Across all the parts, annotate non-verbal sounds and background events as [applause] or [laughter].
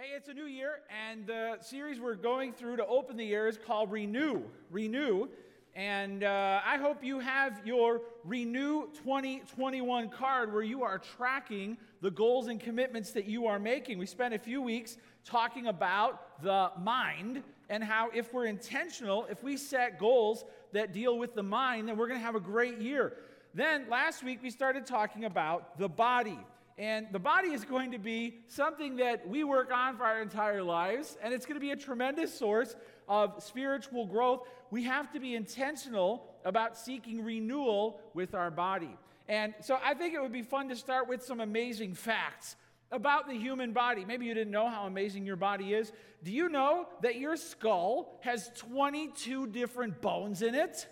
Hey, it's a new year, and the series we're going through to open the year is called Renew. Renew. And uh, I hope you have your Renew 2021 card where you are tracking the goals and commitments that you are making. We spent a few weeks talking about the mind and how, if we're intentional, if we set goals that deal with the mind, then we're going to have a great year. Then last week we started talking about the body. And the body is going to be something that we work on for our entire lives, and it's going to be a tremendous source of spiritual growth. We have to be intentional about seeking renewal with our body. And so I think it would be fun to start with some amazing facts about the human body. Maybe you didn't know how amazing your body is. Do you know that your skull has 22 different bones in it?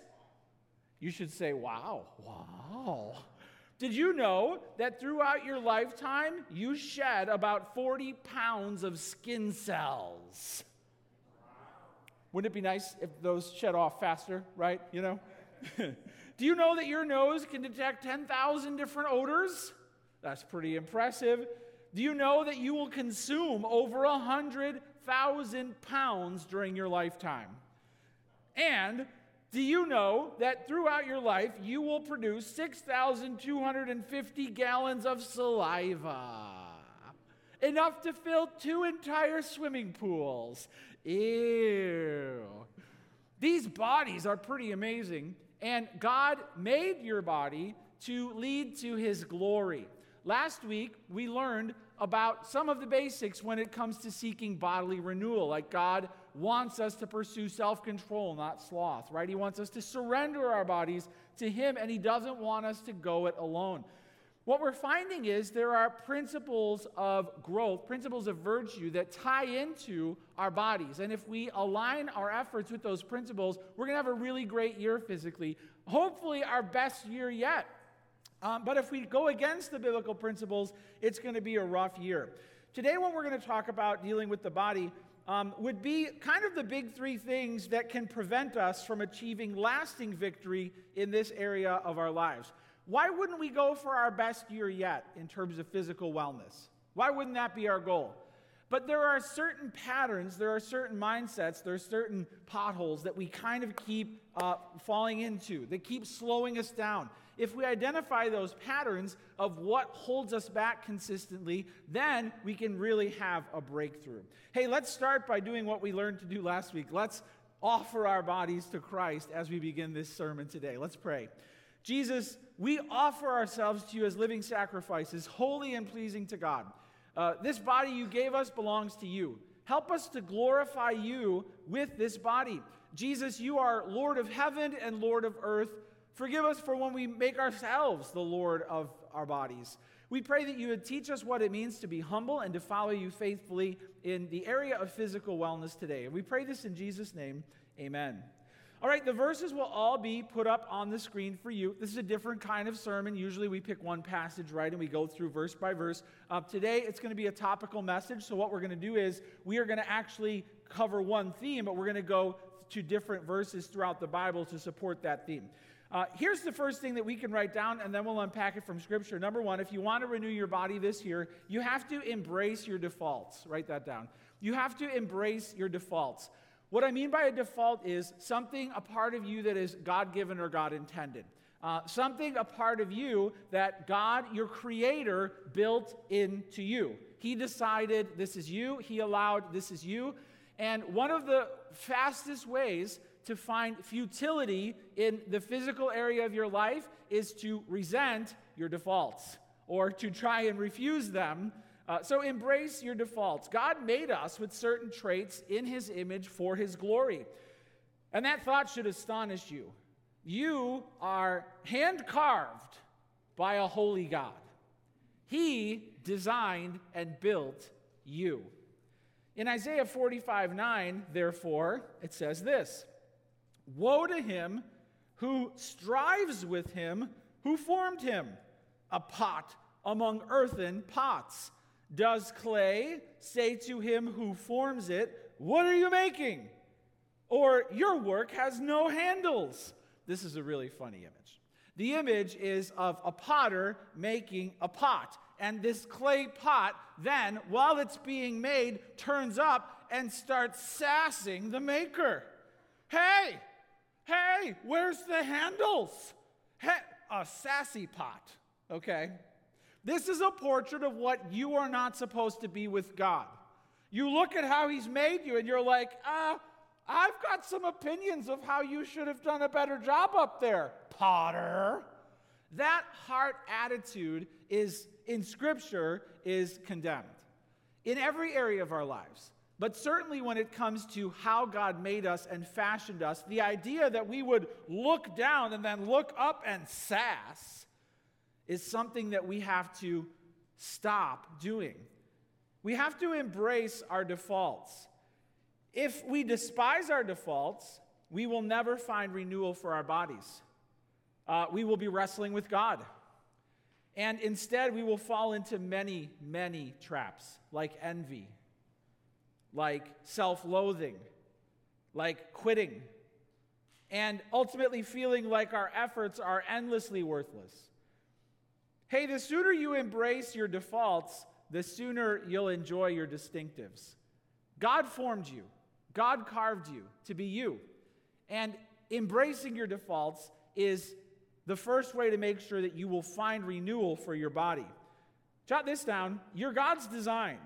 You should say, wow, wow. Did you know that throughout your lifetime, you shed about 40 pounds of skin cells? Wouldn't it be nice if those shed off faster, right? You know? [laughs] Do you know that your nose can detect 10,000 different odors? That's pretty impressive. Do you know that you will consume over 100,000 pounds during your lifetime? And do you know that throughout your life you will produce 6,250 gallons of saliva? Enough to fill two entire swimming pools. Ew. These bodies are pretty amazing, and God made your body to lead to his glory. Last week, we learned about some of the basics when it comes to seeking bodily renewal, like God wants us to pursue self control, not sloth, right? He wants us to surrender our bodies to Him, and He doesn't want us to go it alone. What we're finding is there are principles of growth, principles of virtue that tie into our bodies. And if we align our efforts with those principles, we're going to have a really great year physically. Hopefully, our best year yet. Um, but if we go against the biblical principles, it's going to be a rough year. Today, what we're going to talk about dealing with the body um, would be kind of the big three things that can prevent us from achieving lasting victory in this area of our lives. Why wouldn't we go for our best year yet in terms of physical wellness? Why wouldn't that be our goal? But there are certain patterns, there are certain mindsets, there are certain potholes that we kind of keep uh, falling into, that keep slowing us down if we identify those patterns of what holds us back consistently, then we can really have a breakthrough. Hey, let's start by doing what we learned to do last week. Let's offer our bodies to Christ as we begin this sermon today. Let's pray. Jesus, we offer ourselves to you as living sacrifices, holy and pleasing to God. Uh, this body you gave us belongs to you. Help us to glorify you with this body. Jesus, you are Lord of heaven and Lord of earth. Forgive us for when we make ourselves the Lord of our bodies. We pray that you would teach us what it means to be humble and to follow you faithfully in the area of physical wellness today. And we pray this in Jesus' name. Amen. All right, the verses will all be put up on the screen for you. This is a different kind of sermon. Usually we pick one passage, right, and we go through verse by verse. Uh, today it's going to be a topical message. So, what we're going to do is we are going to actually cover one theme, but we're going to go to different verses throughout the Bible to support that theme. Uh, here's the first thing that we can write down, and then we'll unpack it from Scripture. Number one, if you want to renew your body this year, you have to embrace your defaults. Write that down. You have to embrace your defaults. What I mean by a default is something, a part of you that is God given or God intended. Uh, something, a part of you that God, your creator, built into you. He decided this is you, He allowed this is you. And one of the fastest ways to find futility in the physical area of your life is to resent your defaults or to try and refuse them. Uh, so embrace your defaults. God made us with certain traits in his image for his glory. And that thought should astonish you. You are hand carved by a holy God. He designed and built you. In Isaiah 45 9, therefore, it says this Woe to him who strives with him who formed him, a pot among earthen pots. Does clay say to him who forms it, What are you making? Or your work has no handles. This is a really funny image. The image is of a potter making a pot. and this clay pot then, while it's being made, turns up and starts sassing the maker. Hey, hey, where's the handles? Hey, a sassy pot, okay? This is a portrait of what you are not supposed to be with God. You look at how He's made you and you're like, ah, I've got some opinions of how you should have done a better job up there, Potter. That heart attitude is in Scripture is condemned in every area of our lives. But certainly when it comes to how God made us and fashioned us, the idea that we would look down and then look up and sass is something that we have to stop doing. We have to embrace our defaults. If we despise our defaults, we will never find renewal for our bodies. Uh, we will be wrestling with God. And instead, we will fall into many, many traps like envy, like self loathing, like quitting, and ultimately feeling like our efforts are endlessly worthless. Hey, the sooner you embrace your defaults, the sooner you'll enjoy your distinctives. God formed you, God carved you to be you. And embracing your defaults is the first way to make sure that you will find renewal for your body. Jot this down. You're God's design.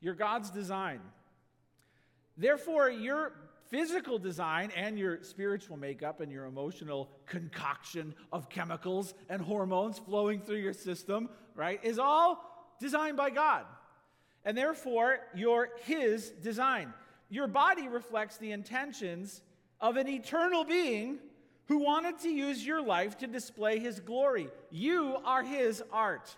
You're God's design. Therefore, your physical design and your spiritual makeup and your emotional concoction of chemicals and hormones flowing through your system, right, is all designed by God. And therefore, you're His design. Your body reflects the intentions of an eternal being who wanted to use your life to display His glory. You are His art.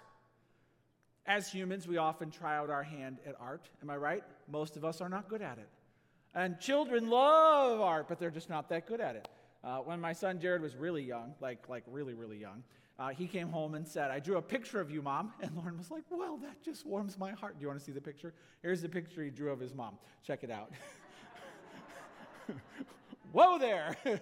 As humans, we often try out our hand at art. Am I right? Most of us are not good at it. And children love art, but they're just not that good at it. Uh, when my son Jared was really young, like, like really, really young, uh, he came home and said, I drew a picture of you, Mom. And Lauren was like, Well, that just warms my heart. Do you want to see the picture? Here's the picture he drew of his mom. Check it out. [laughs] Whoa there! [laughs]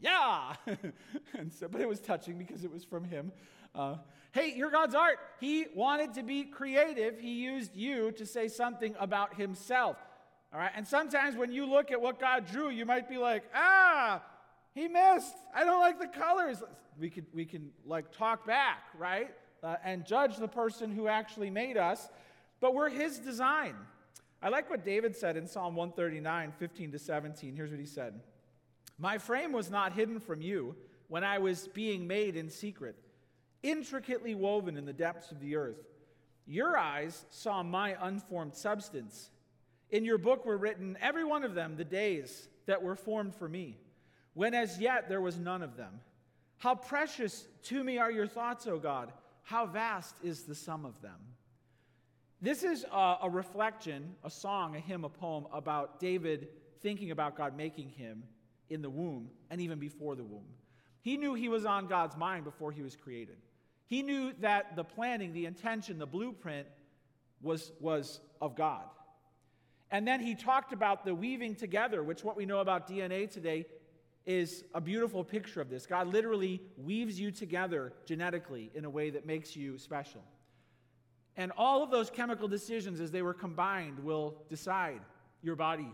yeah! [laughs] and so, but it was touching because it was from him. Uh, hey, you're God's art. He wanted to be creative. He used you to say something about himself. All right, and sometimes when you look at what God drew, you might be like, ah, he missed. I don't like the colors. We can, we can like talk back, right? Uh, and judge the person who actually made us, but we're his design. I like what David said in Psalm 139, 15 to 17. Here's what he said My frame was not hidden from you when I was being made in secret, intricately woven in the depths of the earth. Your eyes saw my unformed substance. In your book were written, every one of them, the days that were formed for me, when as yet there was none of them. How precious to me are your thoughts, O God! How vast is the sum of them. This is a, a reflection, a song, a hymn, a poem about David thinking about God making him in the womb and even before the womb. He knew he was on God's mind before he was created. He knew that the planning, the intention, the blueprint was, was of God. And then he talked about the weaving together, which what we know about DNA today is a beautiful picture of this. God literally weaves you together genetically in a way that makes you special. And all of those chemical decisions, as they were combined, will decide your body.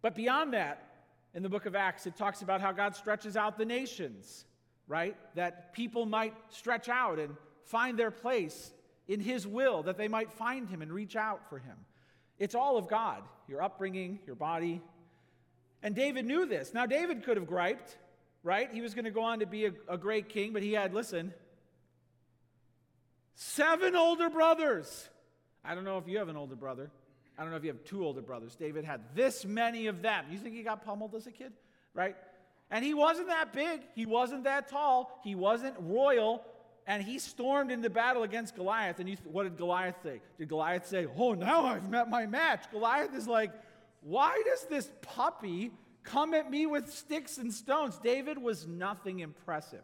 But beyond that, in the book of Acts, it talks about how God stretches out the nations, right? That people might stretch out and find their place in His will, that they might find Him and reach out for Him. It's all of God your upbringing, your body. And David knew this. Now, David could have griped, right? He was going to go on to be a, a great king, but he had, listen, seven older brothers. I don't know if you have an older brother. I don't know if you have two older brothers. David had this many of them. You think he got pummeled as a kid? Right? And he wasn't that big. He wasn't that tall. He wasn't royal and he stormed into battle against Goliath. And you, what did Goliath say? Did Goliath say, Oh, now I've met my match? Goliath is like, Why does this puppy come at me with sticks and stones? David was nothing impressive.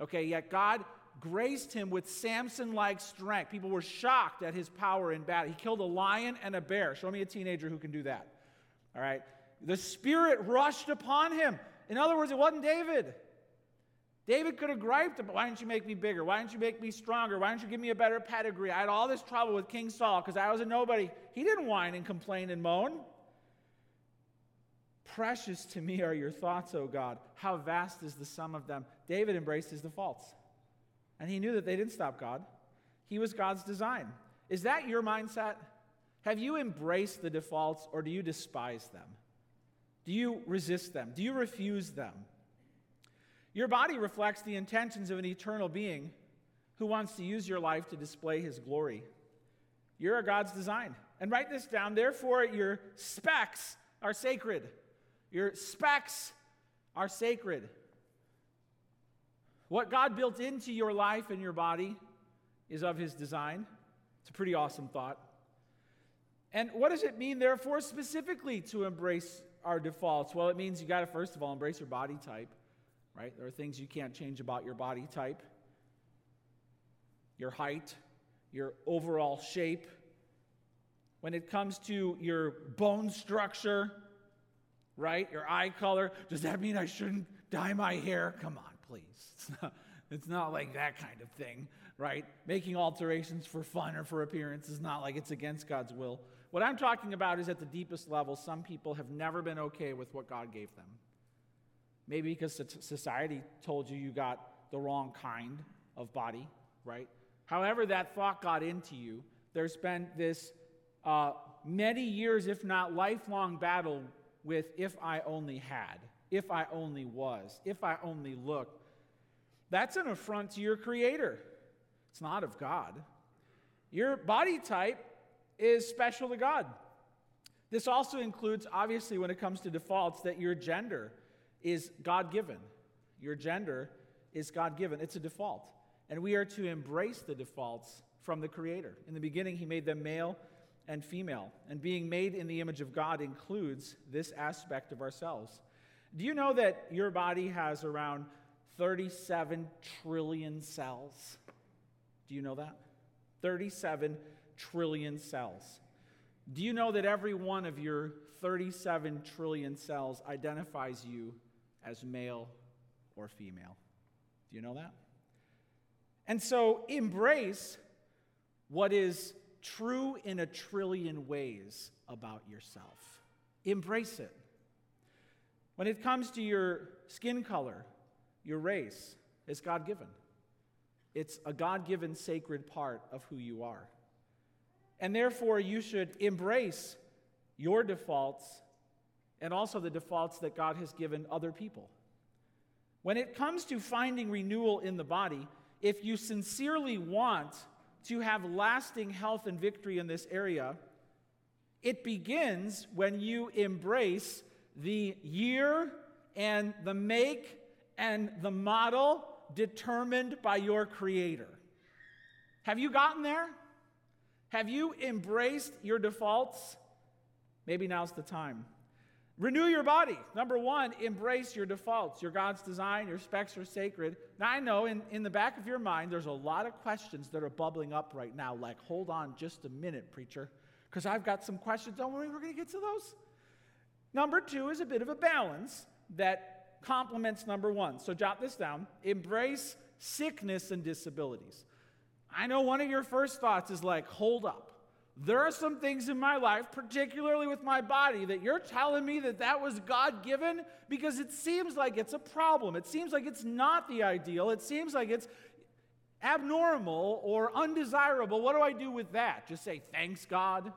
Okay, yet God graced him with Samson like strength. People were shocked at his power in battle. He killed a lion and a bear. Show me a teenager who can do that. All right. The Spirit rushed upon him. In other words, it wasn't David. David could have griped why didn't you make me bigger? Why didn't you make me stronger? Why didn't you give me a better pedigree? I had all this trouble with King Saul because I was a nobody. He didn't whine and complain and moan. Precious to me are your thoughts, O God. How vast is the sum of them. David embraced his defaults. And he knew that they didn't stop God. He was God's design. Is that your mindset? Have you embraced the defaults or do you despise them? Do you resist them? Do you refuse them? Your body reflects the intentions of an eternal being who wants to use your life to display his glory. You're God's design. And write this down. Therefore, your specs are sacred. Your specs are sacred. What God built into your life and your body is of his design. It's a pretty awesome thought. And what does it mean, therefore, specifically to embrace our defaults? Well, it means you got to, first of all, embrace your body type right? There are things you can't change about your body type, your height, your overall shape. When it comes to your bone structure, right? Your eye color, does that mean I shouldn't dye my hair? Come on, please. [laughs] It's not, it's not like that kind of thing, right? Making alterations for fun or for appearance is not like it's against God's will. What I'm talking about is at the deepest level, some people have never been okay with what God gave them. Maybe because society told you you got the wrong kind of body, right? However, that thought got into you, there's been this uh, many years, if not lifelong, battle with if I only had, if I only was, if I only looked. That's an affront to your Creator. It's not of God. Your body type is special to God. This also includes, obviously, when it comes to defaults, that your gender is God given. Your gender is God given. It's a default. And we are to embrace the defaults from the Creator. In the beginning, He made them male and female. And being made in the image of God includes this aspect of ourselves. Do you know that your body has around 37 trillion cells? Do you know that? 37 trillion cells. Do you know that every one of your 37 trillion cells identifies you as male or female. Do you know that? And so embrace what is true in a trillion ways about yourself. Embrace it. When it comes to your skin color, your race, it's God given. It's a God given sacred part of who you are. And therefore, you should embrace your defaults and also the defaults that God has given other people. When it comes to finding renewal in the body, if you sincerely want to have lasting health and victory in this area, it begins when you embrace the year and the make and the model determined by your Creator. Have you gotten there? Have you embraced your defaults? Maybe now's the time. Renew your body. Number one, embrace your defaults. Your God's design, your specs are sacred. Now, I know in, in the back of your mind, there's a lot of questions that are bubbling up right now, like, hold on just a minute, preacher, because I've got some questions. Don't worry, we're going to get to those. Number two is a bit of a balance that complements number one. So jot this down embrace sickness and disabilities. I know one of your first thoughts is like, hold up. There are some things in my life, particularly with my body, that you're telling me that that was God given because it seems like it's a problem. It seems like it's not the ideal. It seems like it's abnormal or undesirable. What do I do with that? Just say, thanks, God?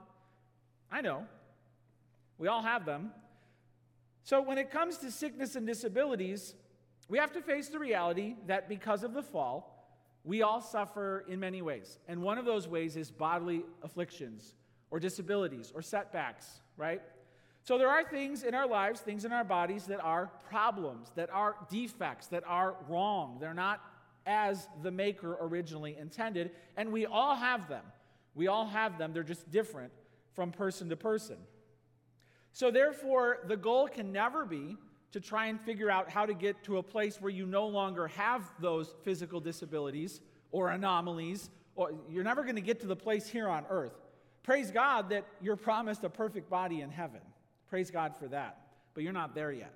I know. We all have them. So when it comes to sickness and disabilities, we have to face the reality that because of the fall, we all suffer in many ways. And one of those ways is bodily afflictions or disabilities or setbacks, right? So there are things in our lives, things in our bodies that are problems, that are defects, that are wrong. They're not as the maker originally intended, and we all have them. We all have them, they're just different from person to person. So, therefore, the goal can never be to try and figure out how to get to a place where you no longer have those physical disabilities or anomalies, or you're never going to get to the place here on earth. Praise God that you're promised a perfect body in heaven. Praise God for that. But you're not there yet.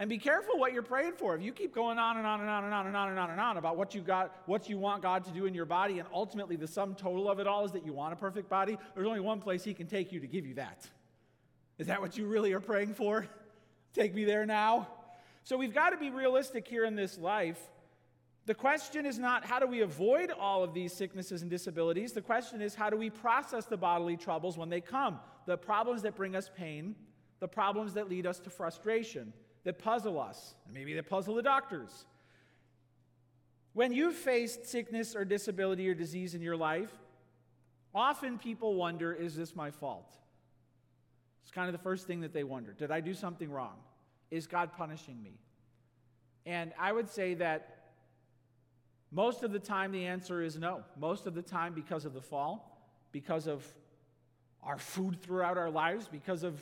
And be careful what you're praying for. If you keep going on and on and on and on and on and on and on about what you got, what you want God to do in your body, and ultimately the sum total of it all is that you want a perfect body, there's only one place He can take you to give you that. Is that what you really are praying for? Take me there now? So we've got to be realistic here in this life. The question is not how do we avoid all of these sicknesses and disabilities? The question is how do we process the bodily troubles when they come? The problems that bring us pain, the problems that lead us to frustration that puzzle us, and maybe that puzzle the doctors. When you've faced sickness or disability or disease in your life, often people wonder, is this my fault? It's kind of the first thing that they wonder. Did I do something wrong? Is God punishing me? And I would say that most of the time the answer is no. Most of the time, because of the fall, because of our food throughout our lives, because of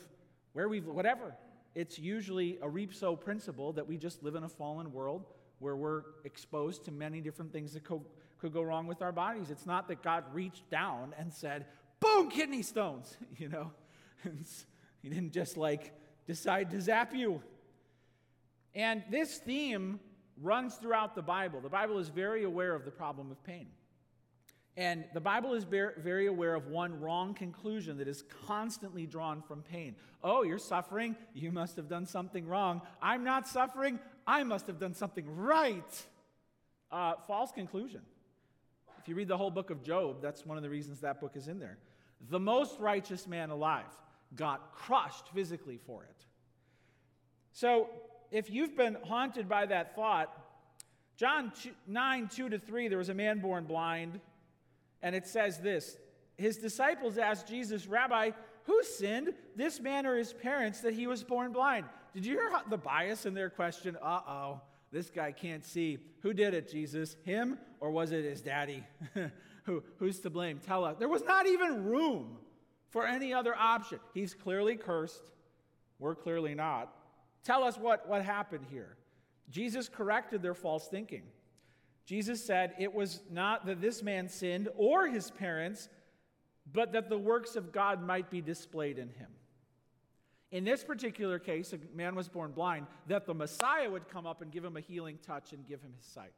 where we've, whatever. It's usually a reap sow principle that we just live in a fallen world where we're exposed to many different things that co- could go wrong with our bodies. It's not that God reached down and said, boom, kidney stones, [laughs] you know. [laughs] he didn't just like decide to zap you. And this theme runs throughout the Bible. The Bible is very aware of the problem of pain. And the Bible is very aware of one wrong conclusion that is constantly drawn from pain. Oh, you're suffering? You must have done something wrong. I'm not suffering? I must have done something right. Uh, false conclusion. If you read the whole book of Job, that's one of the reasons that book is in there. The most righteous man alive got crushed physically for it. So, if you've been haunted by that thought, John 9, 2 to 3, there was a man born blind and it says this His disciples asked Jesus, Rabbi, who sinned, this man or his parents, that he was born blind? Did you hear the bias in their question? Uh oh, this guy can't see. Who did it, Jesus? Him or was it his daddy? [laughs] Who, who's to blame? Tell us. There was not even room for any other option. He's clearly cursed. We're clearly not. Tell us what, what happened here. Jesus corrected their false thinking. Jesus said it was not that this man sinned or his parents, but that the works of God might be displayed in him. In this particular case, a man was born blind, that the Messiah would come up and give him a healing touch and give him his sight.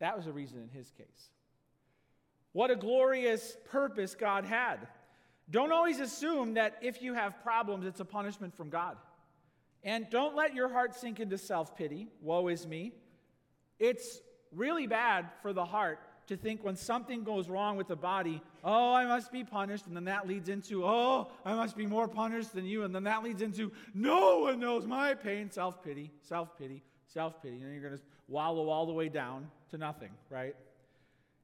That was the reason in his case. What a glorious purpose God had. Don't always assume that if you have problems, it's a punishment from God. And don't let your heart sink into self pity. Woe is me. It's really bad for the heart to think when something goes wrong with the body, oh, I must be punished. And then that leads into, oh, I must be more punished than you. And then that leads into, no one knows my pain, self pity, self pity, self pity. And you're going to wallow all the way down to nothing, right?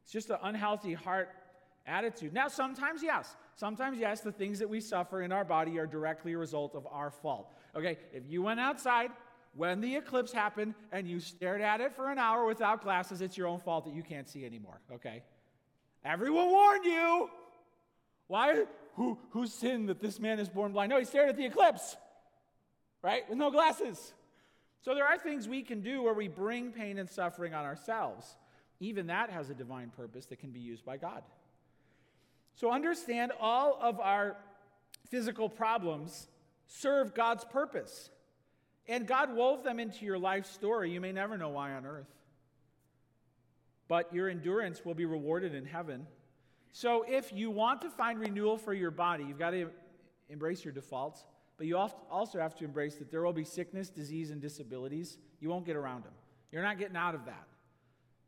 It's just an unhealthy heart attitude. Now, sometimes, yes. Sometimes, yes, the things that we suffer in our body are directly a result of our fault. Okay, if you went outside when the eclipse happened and you stared at it for an hour without glasses, it's your own fault that you can't see anymore, okay? Everyone warned you. Why? Who, who sinned that this man is born blind? No, he stared at the eclipse, right? With no glasses. So there are things we can do where we bring pain and suffering on ourselves. Even that has a divine purpose that can be used by God. So understand all of our physical problems serve God's purpose. And God wove them into your life story. You may never know why on earth. But your endurance will be rewarded in heaven. So if you want to find renewal for your body, you've got to embrace your defaults. But you also have to embrace that there will be sickness, disease, and disabilities. You won't get around them. You're not getting out of that.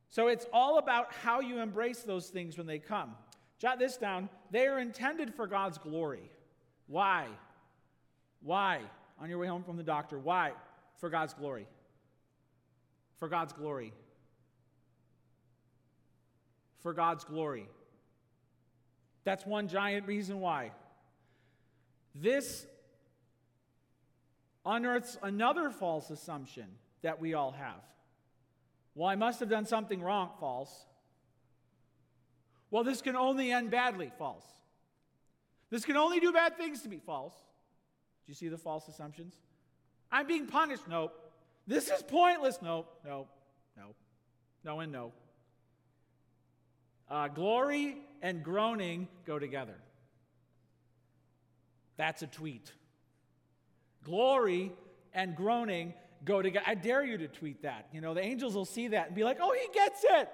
So it's all about how you embrace those things when they come. Jot this down. They are intended for God's glory. Why? Why? on your way home from the doctor. Why? For God's glory. For God's glory. For God's glory. That's one giant reason why. This unearths another false assumption that we all have. Well, I must have done something wrong, false. Well, this can only end badly, false. This can only do bad things to me, false. Do you see the false assumptions? I'm being punished. Nope. This is pointless. Nope, nope, nope. No and no. Uh, glory and groaning go together. That's a tweet. Glory and groaning go together. I dare you to tweet that. You know, the angels will see that and be like, oh, he gets it.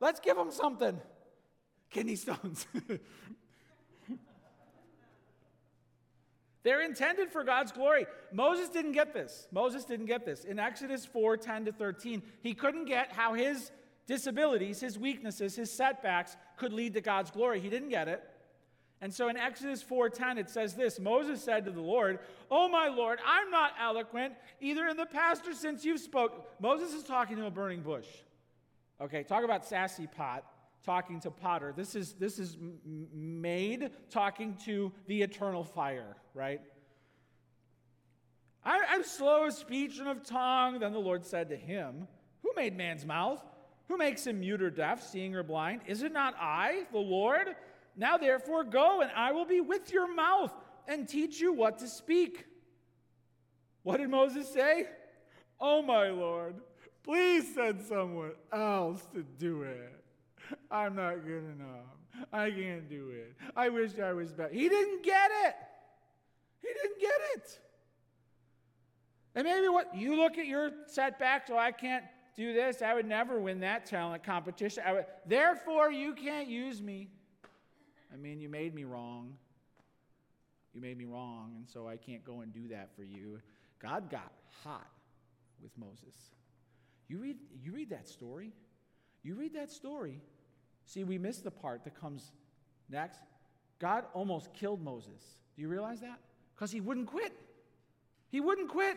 Let's give him something. Kidney stones. [laughs] They're intended for God's glory. Moses didn't get this. Moses didn't get this. In Exodus 4 10 to 13, he couldn't get how his disabilities, his weaknesses, his setbacks could lead to God's glory. He didn't get it. And so in Exodus 4:10 it says this, Moses said to the Lord, "Oh my Lord, I'm not eloquent either in the past or since you've spoke." Moses is talking to a burning bush. Okay, talk about sassy pot talking to potter. This is this is made talking to the eternal fire, right? I, I'm slow of speech and of tongue. Then the Lord said to him, Who made man's mouth? Who makes him mute or deaf, seeing or blind? Is it not I, the Lord? Now therefore go, and I will be with your mouth and teach you what to speak. What did Moses say? Oh, my Lord, please send someone else to do it. [laughs] I'm not good enough. I can't do it. I wish I was better. He didn't get it. He didn't get it. And maybe what you look at your setback, so oh, I can't do this. I would never win that talent competition. I Would, therefore, you can't use me. I mean, you made me wrong. You made me wrong, and so I can't go and do that for you. God got hot with Moses. You read, you read that story. You read that story. See, we miss the part that comes next. God almost killed Moses. Do you realize that? Because he wouldn't quit. He wouldn't quit.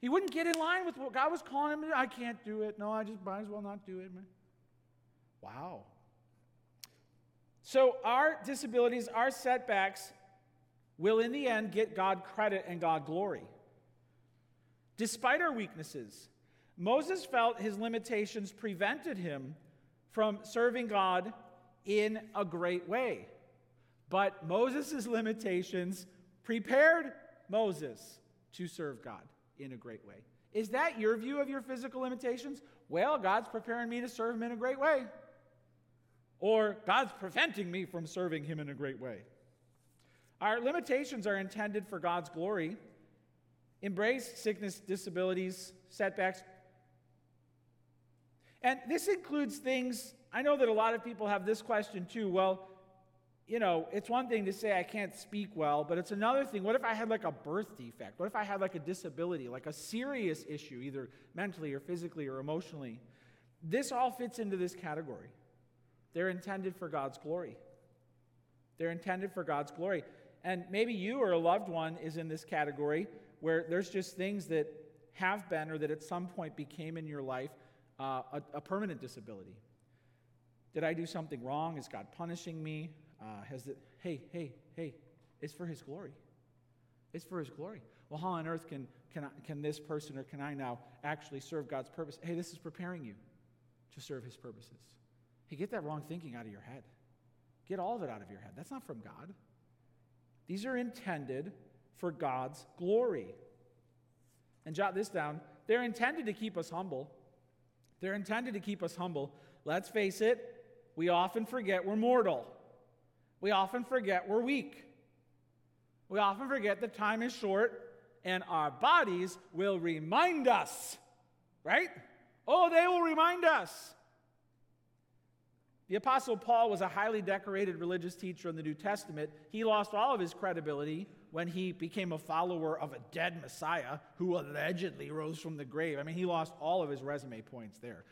He wouldn't get in line with what God was calling him to. I can't do it. No, I just might as well not do it. Wow. So, our disabilities, our setbacks, will in the end get God credit and God glory. Despite our weaknesses, Moses felt his limitations prevented him from serving God in a great way. But Moses' limitations prepared Moses to serve God in a great way. Is that your view of your physical limitations? Well, God's preparing me to serve Him in a great way or God's preventing me from serving Him in a great way. Our limitations are intended for God's glory. Embrace sickness, disabilities, setbacks. And this includes things, I know that a lot of people have this question too. Well, you know, it's one thing to say I can't speak well, but it's another thing. What if I had like a birth defect? What if I had like a disability, like a serious issue, either mentally or physically or emotionally? This all fits into this category. They're intended for God's glory. They're intended for God's glory. And maybe you or a loved one is in this category where there's just things that have been or that at some point became in your life uh, a, a, permanent disability. Did I do something wrong? Is God punishing me? Uh, has it, hey, hey, hey, it's for His glory. It's for His glory. Well, how on earth can, can, I, can this person or can I now actually serve God's purpose? Hey, this is preparing you to serve His purposes. Hey, get that wrong thinking out of your head. Get all of it out of your head. That's not from God. These are intended for God's glory. And jot this down they're intended to keep us humble. They're intended to keep us humble. Let's face it, we often forget we're mortal. We often forget we're weak. We often forget that time is short and our bodies will remind us, right? Oh, they will remind us. The Apostle Paul was a highly decorated religious teacher in the New Testament. He lost all of his credibility when he became a follower of a dead Messiah who allegedly rose from the grave. I mean, he lost all of his resume points there.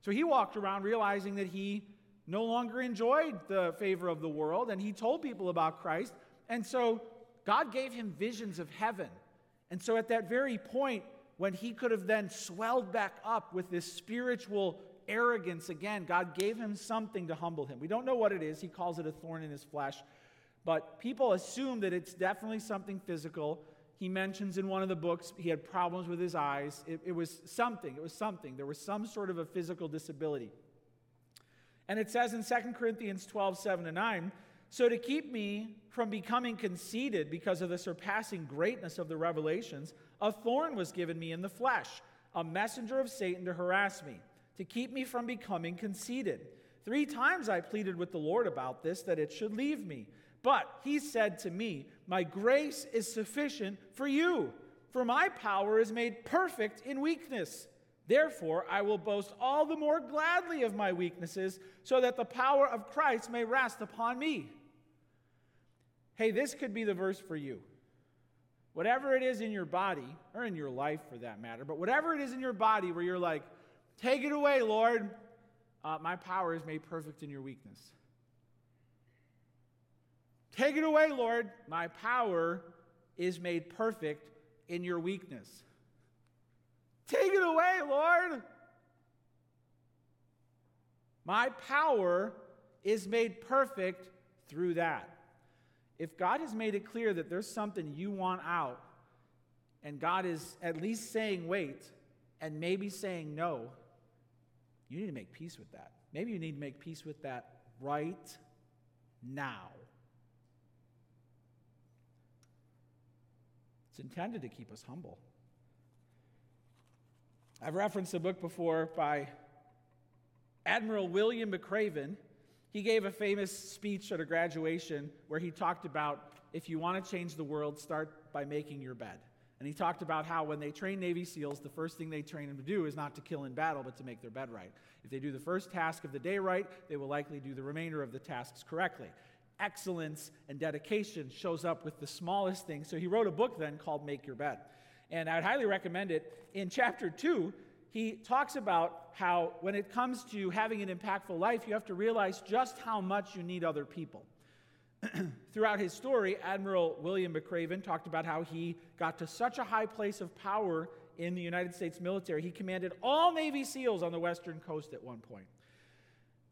So he walked around realizing that he no longer enjoyed the favor of the world, and he told people about Christ. And so God gave him visions of heaven. And so at that very point, when he could have then swelled back up with this spiritual arrogance again. God gave him something to humble him. We don't know what it is. He calls it a thorn in his flesh. But people assume that it's definitely something physical. He mentions in one of the books he had problems with his eyes. It, it was something. It was something. There was some sort of a physical disability. And it says in 2 Corinthians 12, 7 to 9, so to keep me from becoming conceited because of the surpassing greatness of the revelations, a thorn was given me in the flesh, a messenger of Satan to harass me to keep me from becoming conceited. Three times I pleaded with the Lord about this, that it should leave me. But he said to me, My grace is sufficient for you, For my power is made perfect in weakness. Therefore, I will boast all the more gladly of my weaknesses, so that the power of Christ may rest upon me. Hey, this could be the verse for you. Whatever it is in your body, or in your life for that matter, but whatever it is in your body where you're like, take it away, Lord, uh, my power is made perfect in your weakness. Take it away, Lord, my power is made perfect in your weakness. Take it away, Lord. My power is made perfect through that. If God has made it clear that there's something you want out, and God is at least saying wait, and maybe saying no, you need to make peace with that. Maybe you need to make peace with that right now. It's intended to keep us humble. I've referenced a book before by Admiral William McRaven. He gave a famous speech at a graduation where he talked about if you want to change the world, start by making your bed. And he talked about how when they train Navy SEALs, the first thing they train them to do is not to kill in battle, but to make their bed right. If they do the first task of the day right, they will likely do the remainder of the tasks correctly excellence and dedication shows up with the smallest things. So he wrote a book then called Make Your Bed. And I'd highly recommend it. In chapter two, he talks about how when it comes to having an impactful life, you have to realize just how much you need other people. [clears throat] Throughout his story, Admiral William McRaven talked about how he got to such a high place of power in the United States military. He commanded all Navy SEALs on the western coast at one point.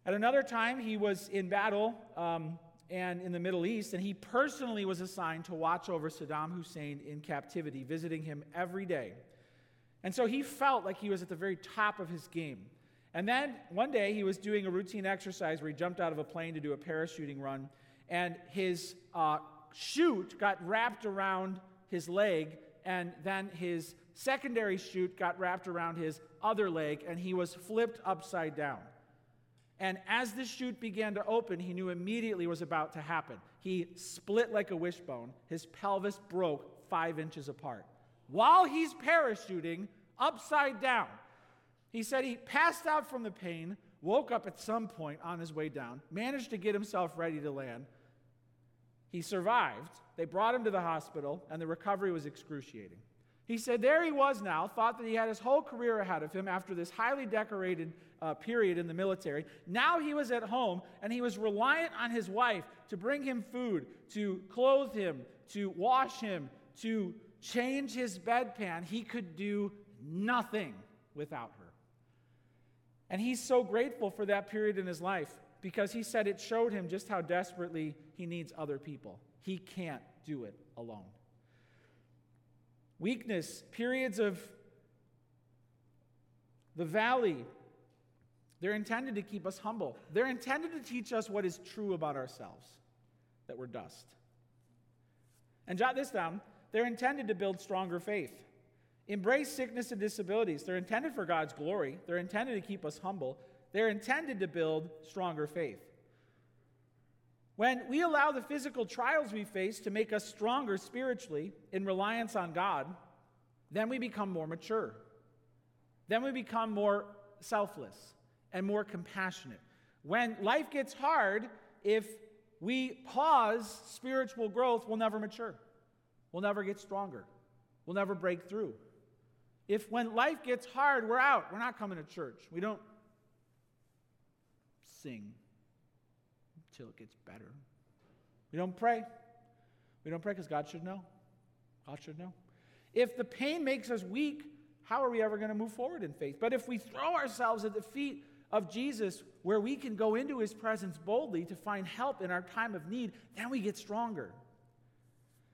At another time, he was in battle um, and in the Middle East, and he personally was assigned to watch over Saddam Hussein in captivity, visiting him every day. And so he felt like he was at the very top of his game. And then one day he was doing a routine exercise where he jumped out of a plane to do a parachuting run, and his uh, chute got wrapped around his leg, and then his secondary chute got wrapped around his other leg, and he was flipped upside down. And as the chute began to open, he knew immediately was about to happen. He split like a wishbone. His pelvis broke five inches apart. While he's parachuting upside down, he said he passed out from the pain, woke up at some point on his way down, managed to get himself ready to land. He survived. They brought him to the hospital, and the recovery was excruciating. He said there he was now, thought that he had his whole career ahead of him after this highly decorated uh, period in the military. Now he was at home and he was reliant on his wife to bring him food, to clothe him, to wash him, to change his bedpan. He could do nothing without her. And he's so grateful for that period in his life because he said it showed him just how desperately he needs other people. He can't do it alone. Weakness, periods of the valley they're intended to keep us humble. They're intended to teach us what is true about ourselves that we're dust. And jot this down they're intended to build stronger faith. Embrace sickness and disabilities. They're intended for God's glory, they're intended to keep us humble. They're intended to build stronger faith. When we allow the physical trials we face to make us stronger spiritually in reliance on God, then we become more mature. Then we become more selfless and more compassionate. When life gets hard, if we pause spiritual growth, we'll never mature. We'll never get stronger. We'll never break through. If when life gets hard, we're out. We're not coming to church. We don't sing it gets better. We don't pray. We don't pray because God should know. God should know. If the pain makes us weak, how are we ever going to move forward in faith? But if we throw ourselves at the feet of Jesus where we can go into his presence boldly to find help in our time of need, then we get stronger.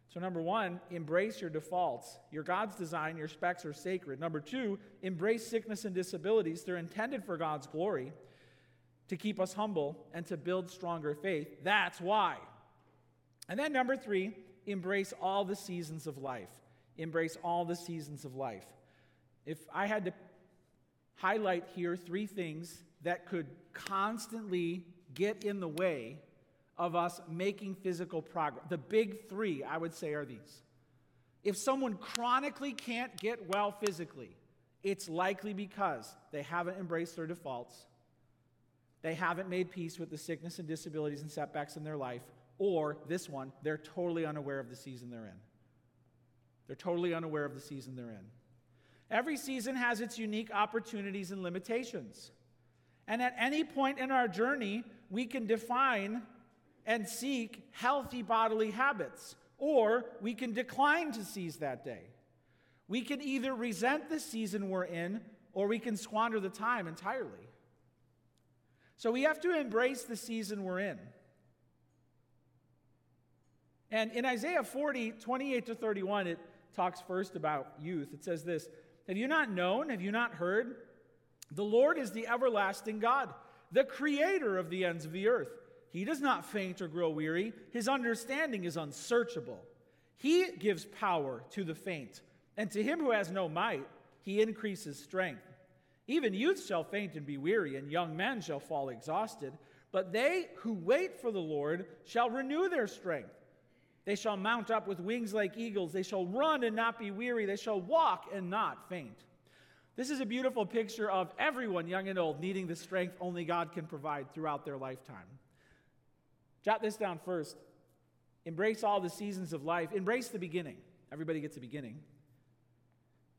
So, number one, embrace your defaults. Your God's design, your specs are sacred. Number two, embrace sickness and disabilities. They're intended for God's glory, to keep us humble, and to build stronger faith. That's why. And then, number three, embrace all the seasons of life. Embrace all the seasons of life. If I had to highlight here three things that could constantly get in the way of us making physical progress. The big three, I would say, are these If someone chronically can't get well physically, it's likely because they haven't embraced their defaults, they haven't made peace with the sickness and disabilities and setbacks in their life, or this one, they're totally unaware of the season they're in. They're totally unaware of the season they're in. Every season has its unique opportunities and limitations. And at any point in our journey, we can define and seek healthy bodily habits, or we can decline to seize that day. We can either resent the season we're in, or we can squander the time entirely. So we have to embrace the season we're in. And in Isaiah 40, 28 to 31, it talks first about youth. It says this Have you not known? Have you not heard? The Lord is the everlasting God, the creator of the ends of the earth. He does not faint or grow weary, his understanding is unsearchable. He gives power to the faint, and to him who has no might, he increases strength. Even youth shall faint and be weary, and young men shall fall exhausted. But they who wait for the Lord shall renew their strength. They shall mount up with wings like eagles. They shall run and not be weary. They shall walk and not faint. This is a beautiful picture of everyone, young and old, needing the strength only God can provide throughout their lifetime. Jot this down first. Embrace all the seasons of life. Embrace the beginning. Everybody gets a beginning.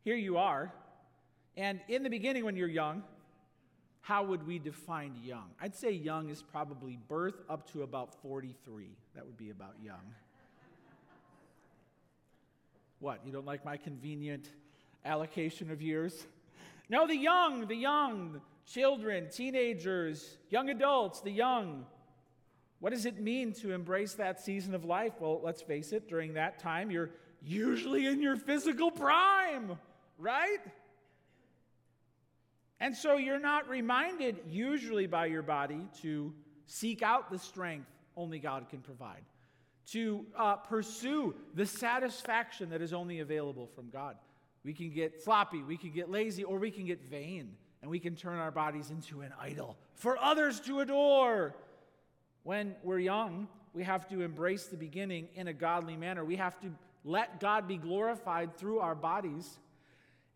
Here you are. And in the beginning, when you're young, how would we define young? I'd say young is probably birth up to about 43. That would be about young. What, you don't like my convenient allocation of years? No, the young, the young, children, teenagers, young adults, the young. What does it mean to embrace that season of life? Well, let's face it, during that time, you're usually in your physical prime, right? And so you're not reminded, usually by your body, to seek out the strength only God can provide to uh, pursue the satisfaction that is only available from God. We can get sloppy, we can get lazy, or we can get vain, and we can turn our bodies into an idol for others to adore. When we're young, we have to embrace the beginning in a godly manner. We have to let God be glorified through our bodies.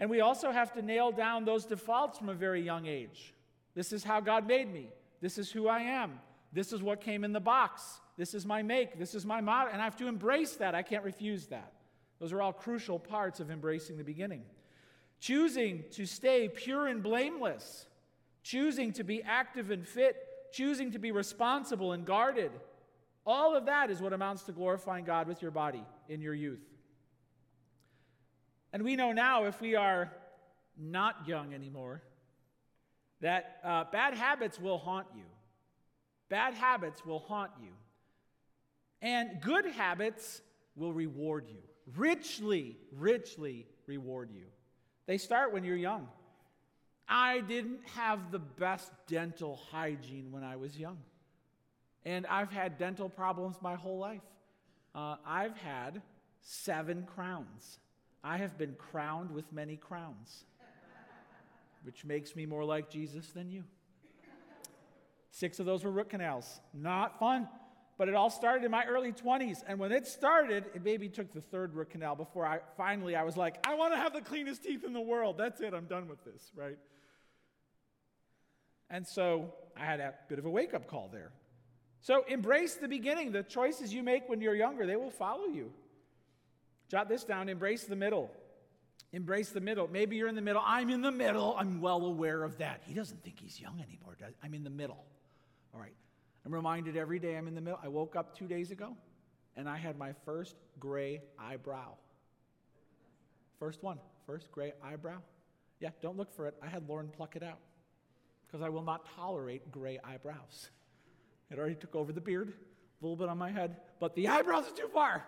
And we also have to nail down those defaults from a very young age. This is how God made me. This is who I am. This is what came in the box. This is my make. This is my model. And I have to embrace that. I can't refuse that. Those are all crucial parts of embracing the beginning. Choosing to stay pure and blameless, choosing to be active and fit, choosing to be responsible and guarded. All of that is what amounts to glorifying God with your body in your youth. And we know now, if we are not young anymore, that uh, bad habits will haunt you. Bad habits will haunt you. And good habits will reward you, richly, richly reward you. They start when you're young. I didn't have the best dental hygiene when I was young. And I've had dental problems my whole life. Uh, I've had seven crowns. I have been crowned with many crowns, which makes me more like Jesus than you. Six of those were root canals. Not fun. But it all started in my early 20s. And when it started, it maybe took the third root canal before I finally I was like, I want to have the cleanest teeth in the world. That's it. I'm done with this, right? And so I had a bit of a wake up call there. So embrace the beginning. The choices you make when you're younger, they will follow you. Jot this down embrace the middle. Embrace the middle. Maybe you're in the middle. I'm in the middle. I'm well aware of that. He doesn't think he's young anymore. I'm in the middle. All right. I'm reminded every day I'm in the middle. I woke up two days ago and I had my first gray eyebrow. First one, first gray eyebrow. Yeah, don't look for it. I had Lauren pluck it out because I will not tolerate gray eyebrows. It already took over the beard, a little bit on my head, but the eyebrows are too far.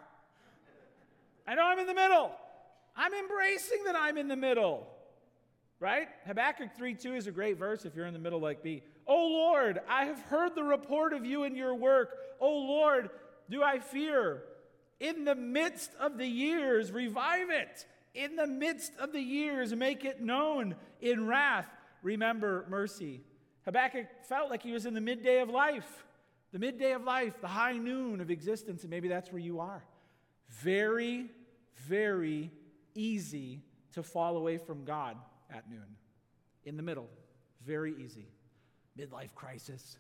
I know I'm in the middle. I'm embracing that I'm in the middle. Right? Habakkuk 3 2 is a great verse if you're in the middle like me. Oh Lord, I have heard the report of you and your work. Oh Lord, do I fear? In the midst of the years, revive it. In the midst of the years, make it known. In wrath, remember mercy. Habakkuk felt like he was in the midday of life, the midday of life, the high noon of existence, and maybe that's where you are. Very, very easy to fall away from God at noon. In the middle, very easy. Midlife crisis.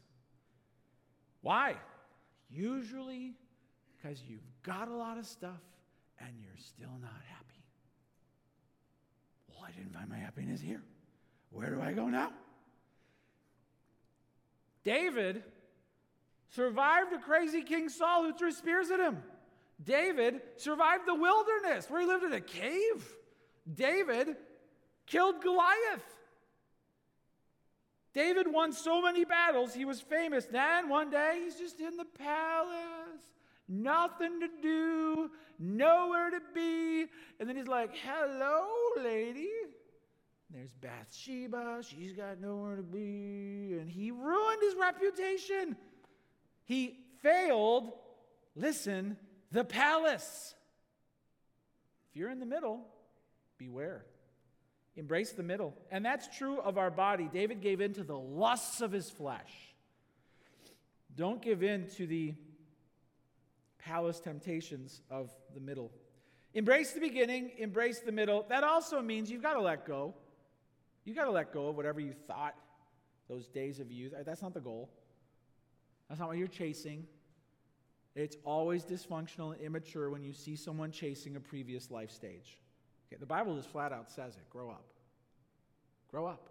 Why? Usually because you've got a lot of stuff and you're still not happy. Well, I didn't find my happiness here. Where do I go now? David survived a crazy King Saul who threw spears at him. David survived the wilderness where he lived in a cave. David killed Goliath. David won so many battles, he was famous. Then one day he's just in the palace, nothing to do, nowhere to be. And then he's like, Hello, lady. There's Bathsheba. She's got nowhere to be. And he ruined his reputation. He failed, listen, the palace. If you're in the middle, beware. Embrace the middle. And that's true of our body. David gave in to the lusts of his flesh. Don't give in to the palace temptations of the middle. Embrace the beginning, embrace the middle. That also means you've got to let go. You've got to let go of whatever you thought those days of youth. That's not the goal. That's not what you're chasing. It's always dysfunctional and immature when you see someone chasing a previous life stage. Okay, the Bible just flat out says it grow up. Grow up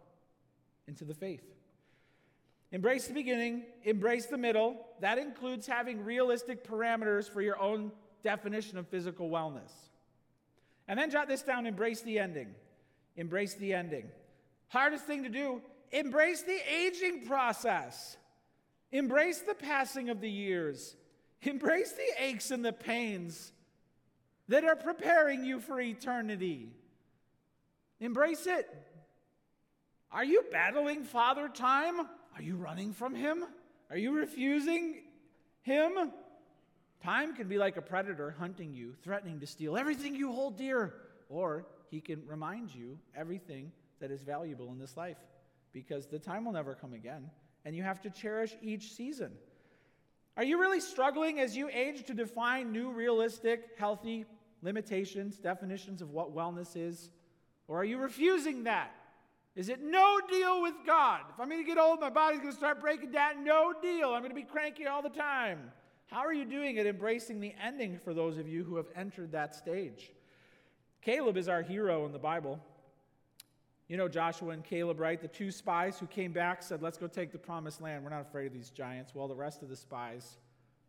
into the faith. Embrace the beginning, embrace the middle. That includes having realistic parameters for your own definition of physical wellness. And then jot this down embrace the ending. Embrace the ending. Hardest thing to do embrace the aging process. Embrace the passing of the years. Embrace the aches and the pains that are preparing you for eternity. Embrace it. Are you battling Father Time? Are you running from Him? Are you refusing Him? Time can be like a predator hunting you, threatening to steal everything you hold dear, or He can remind you everything that is valuable in this life because the time will never come again, and you have to cherish each season. Are you really struggling as you age to define new, realistic, healthy limitations, definitions of what wellness is? Or are you refusing that? Is it no deal with God? If I'm going to get old, my body's going to start breaking down. No deal. I'm going to be cranky all the time. How are you doing at embracing the ending for those of you who have entered that stage? Caleb is our hero in the Bible. You know Joshua and Caleb, right? The two spies who came back said, Let's go take the promised land. We're not afraid of these giants. Well, the rest of the spies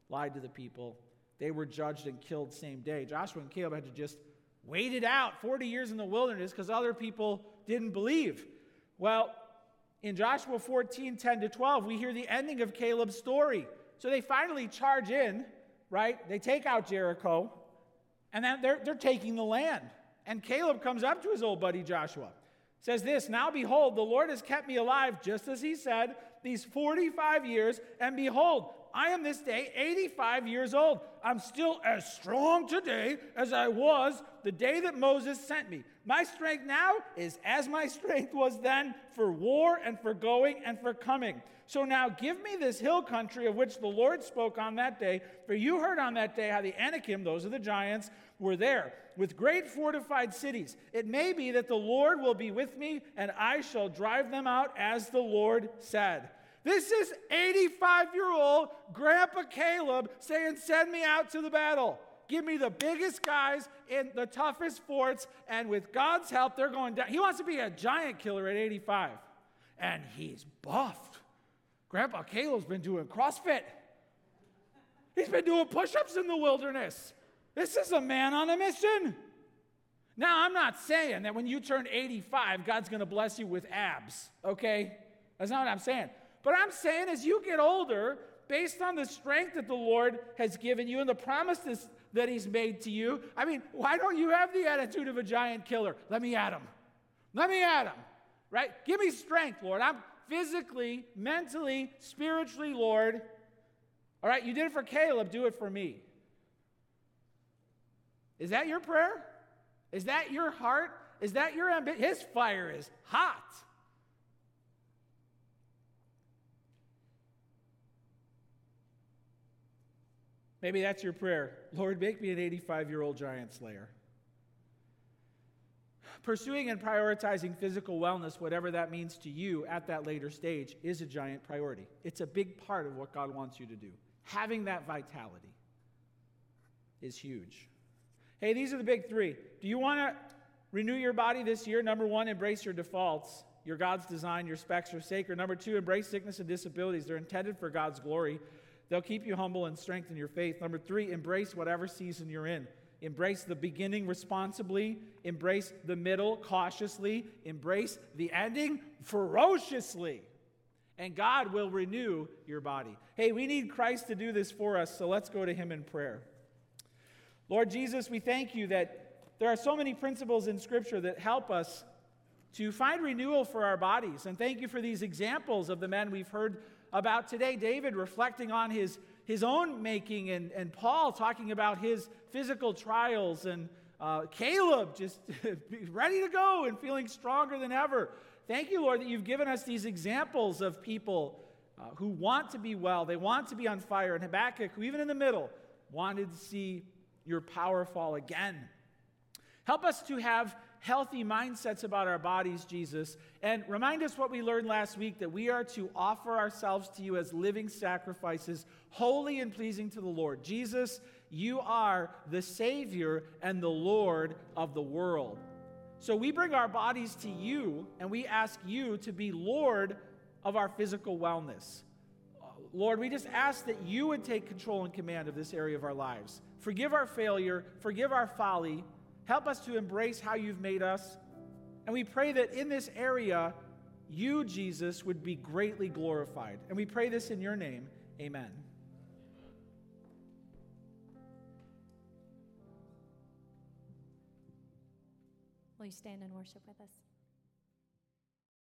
lied to the people. They were judged and killed same day. Joshua and Caleb had to just wait it out 40 years in the wilderness because other people didn't believe. Well, in Joshua 14, 10 to 12, we hear the ending of Caleb's story. So they finally charge in, right? They take out Jericho, and then they're, they're taking the land. And Caleb comes up to his old buddy Joshua says this Now behold, the Lord has kept me alive, just as he said, these 45 years, and behold, I am this day 85 years old. I'm still as strong today as I was the day that Moses sent me. My strength now is as my strength was then for war and for going and for coming. So now give me this hill country of which the Lord spoke on that day. For you heard on that day how the Anakim, those are the giants, were there with great fortified cities. It may be that the Lord will be with me, and I shall drive them out as the Lord said. This is 85 year old Grandpa Caleb saying, Send me out to the battle. Give me the biggest guys in the toughest forts, and with God's help, they're going down. He wants to be a giant killer at 85, and he's buffed. Grandpa Caleb's been doing CrossFit. He's been doing push ups in the wilderness. This is a man on a mission. Now, I'm not saying that when you turn 85, God's going to bless you with abs, okay? That's not what I'm saying. But I'm saying as you get older, based on the strength that the Lord has given you and the promises that He's made to you, I mean, why don't you have the attitude of a giant killer? Let me at him. Let me at him, right? Give me strength, Lord. I'm physically, mentally, spiritually, Lord. All right, you did it for Caleb, do it for me. Is that your prayer? Is that your heart? Is that your ambition? His fire is hot. Maybe that's your prayer. Lord, make me an 85 year old giant slayer. Pursuing and prioritizing physical wellness, whatever that means to you at that later stage, is a giant priority. It's a big part of what God wants you to do. Having that vitality is huge. Hey, these are the big three. Do you want to renew your body this year? Number one, embrace your defaults. Your God's design, your specs are sacred. Number two, embrace sickness and disabilities. They're intended for God's glory. They'll keep you humble and strengthen your faith. Number three, embrace whatever season you're in. Embrace the beginning responsibly, embrace the middle cautiously, embrace the ending ferociously. And God will renew your body. Hey, we need Christ to do this for us, so let's go to Him in prayer. Lord Jesus, we thank you that there are so many principles in Scripture that help us to find renewal for our bodies. And thank you for these examples of the men we've heard about today. David reflecting on his, his own making, and, and Paul talking about his physical trials, and uh, Caleb just [laughs] ready to go and feeling stronger than ever. Thank you, Lord, that you've given us these examples of people uh, who want to be well, they want to be on fire. And Habakkuk, who even in the middle wanted to see your power fall again. Help us to have healthy mindsets about our bodies, Jesus, and remind us what we learned last week that we are to offer ourselves to you as living sacrifices, holy and pleasing to the Lord. Jesus, you are the Savior and the Lord of the world. So we bring our bodies to you and we ask you to be Lord of our physical wellness. Lord, we just ask that you would take control and command of this area of our lives. Forgive our failure, forgive our folly, Help us to embrace how you've made us. And we pray that in this area, you, Jesus, would be greatly glorified. And we pray this in your name. Amen. Will you stand and worship with us?